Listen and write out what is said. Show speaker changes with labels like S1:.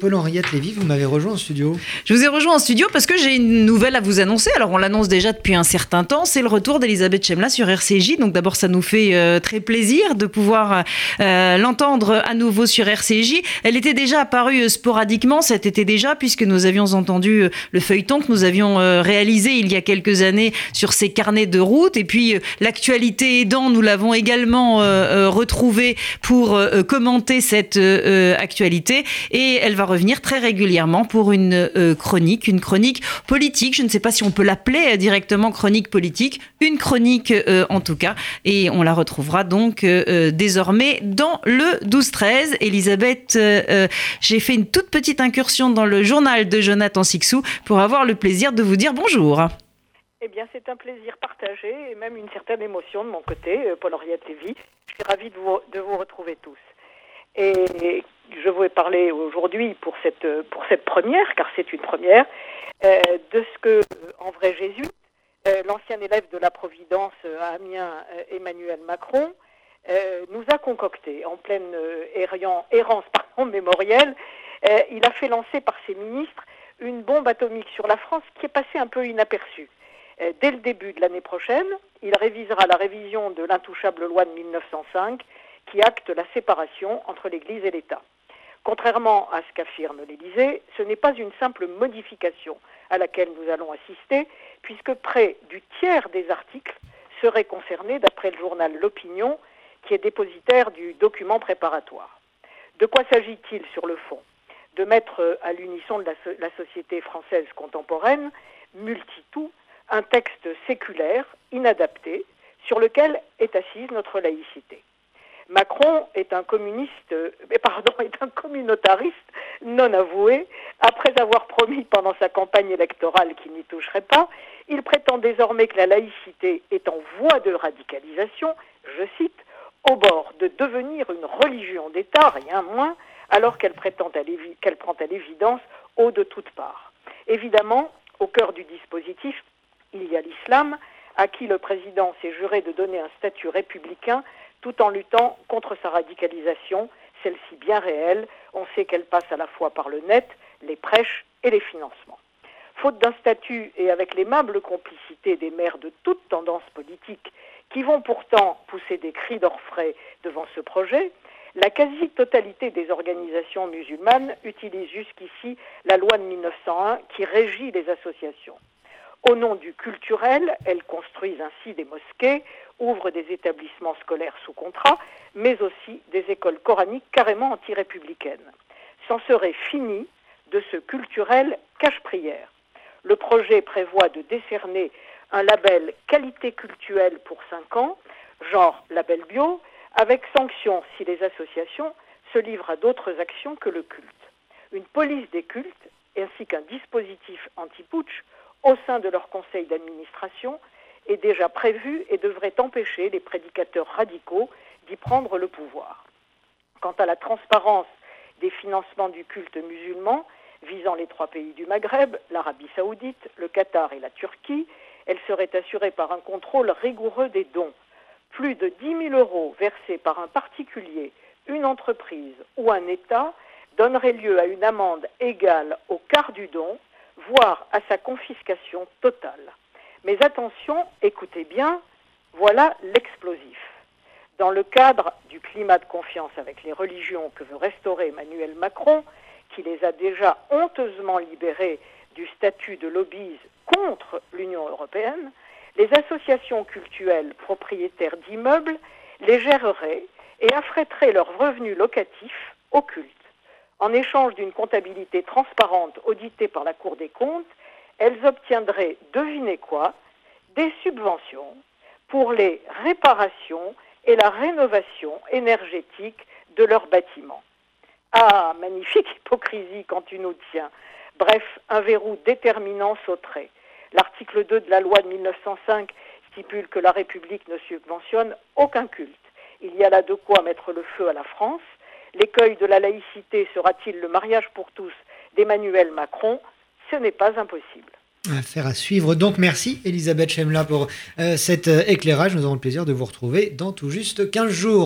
S1: Paul-Henriette Lévy, vous m'avez rejoint en studio.
S2: Je vous ai rejoint en studio parce que j'ai une nouvelle à vous annoncer. Alors, on l'annonce déjà depuis un certain temps. C'est le retour d'Elisabeth Chemla sur RCJ. Donc, d'abord, ça nous fait euh, très plaisir de pouvoir euh, l'entendre à nouveau sur RCJ. Elle était déjà apparue euh, sporadiquement cet été déjà, puisque nous avions entendu le feuilleton que nous avions réalisé il y a quelques années sur ces carnets de route. Et puis, l'actualité aidant, nous l'avons également retrouvée pour commenter cette actualité. Et elle va revenir très régulièrement pour une euh, chronique, une chronique politique. Je ne sais pas si on peut l'appeler euh, directement chronique politique, une chronique euh, en tout cas. Et on la retrouvera donc désormais dans le 12-13. Elisabeth, j'ai fait une toute petite incursion dans le journal de Jonathan Sixou pour avoir le plaisir de vous dire bonjour.
S3: Eh bien, c'est un plaisir partagé et même une certaine émotion de mon côté, Paul-Henriette Lévy. Je suis ravie de vous, de vous retrouver tous. Et je voulais parler aujourd'hui pour cette, pour cette première, car c'est une première, euh, de ce que, euh, en vrai Jésus, euh, l'ancien élève de la Providence à Amiens, Emmanuel Macron, nous a concocté en pleine errance mémorielle. il a fait lancer par ses ministres une bombe atomique sur la France qui est passée un peu inaperçue. Dès le début de l'année prochaine, il révisera la révision de l'intouchable loi de 1905 qui acte la séparation entre l'Église et l'État. Contrairement à ce qu'affirme l'Élysée, ce n'est pas une simple modification à laquelle nous allons assister, puisque près du tiers des articles seraient concernés d'après le journal L'Opinion, qui est dépositaire du document préparatoire. De quoi s'agit-il sur le fond? De mettre à l'unisson de la, société française contemporaine, multitout, un texte séculaire, inadapté, sur lequel est assise notre laïcité. Macron est un communiste, euh, pardon, est un communautariste non avoué. Après avoir promis pendant sa campagne électorale qu'il n'y toucherait pas, il prétend désormais que la laïcité est en voie de radicalisation, je cite, au bord de devenir une religion d'État, rien moins, alors qu'elle prend à l'évidence haut de toutes parts. Évidemment, au cœur du dispositif, il y a l'islam, à qui le président s'est juré de donner un statut républicain tout en luttant contre sa radicalisation, celle-ci bien réelle. On sait qu'elle passe à la fois par le net, les prêches et les financements. Faute d'un statut et avec l'aimable complicité des maires de toute tendance politique, qui vont pourtant pousser des cris d'orfraie devant ce projet, la quasi-totalité des organisations musulmanes utilisent jusqu'ici la loi de 1901 qui régit les associations. Au nom du culturel, elles construisent ainsi des mosquées, ouvrent des établissements scolaires sous contrat, mais aussi des écoles coraniques carrément anti-républicaines. C'en serait fini de ce culturel cache-prière. Le projet prévoit de décerner un label qualité culturelle pour 5 ans, genre label bio, avec sanction si les associations se livrent à d'autres actions que le culte. Une police des cultes ainsi qu'un dispositif anti-putsch au sein de leur conseil d'administration est déjà prévu et devrait empêcher les prédicateurs radicaux d'y prendre le pouvoir. Quant à la transparence des financements du culte musulman visant les trois pays du Maghreb, l'Arabie saoudite, le Qatar et la Turquie, elle serait assurée par un contrôle rigoureux des dons. Plus de 10 000 euros versés par un particulier, une entreprise ou un État donneraient lieu à une amende égale au quart du don voire à sa confiscation totale. Mais attention, écoutez bien, voilà l'explosif. Dans le cadre du climat de confiance avec les religions que veut restaurer Emmanuel Macron, qui les a déjà honteusement libérés du statut de lobbyiste contre l'Union européenne, les associations cultuelles propriétaires d'immeubles les géreraient et affrèteraient leurs revenus locatifs au culte. En échange d'une comptabilité transparente auditée par la Cour des comptes, elles obtiendraient, devinez quoi, des subventions pour les réparations et la rénovation énergétique de leurs bâtiments. Ah, magnifique hypocrisie quand tu nous tiens. Bref, un verrou déterminant sauterait. L'article 2 de la loi de 1905 stipule que la République ne subventionne aucun culte. Il y a là de quoi mettre le feu à la France L'écueil de la laïcité sera-t-il le mariage pour tous d'Emmanuel Macron? Ce n'est pas impossible.
S1: Affaire à suivre. Donc merci Elisabeth Chemla pour euh, cet euh, éclairage. Nous aurons le plaisir de vous retrouver dans tout juste 15 jours.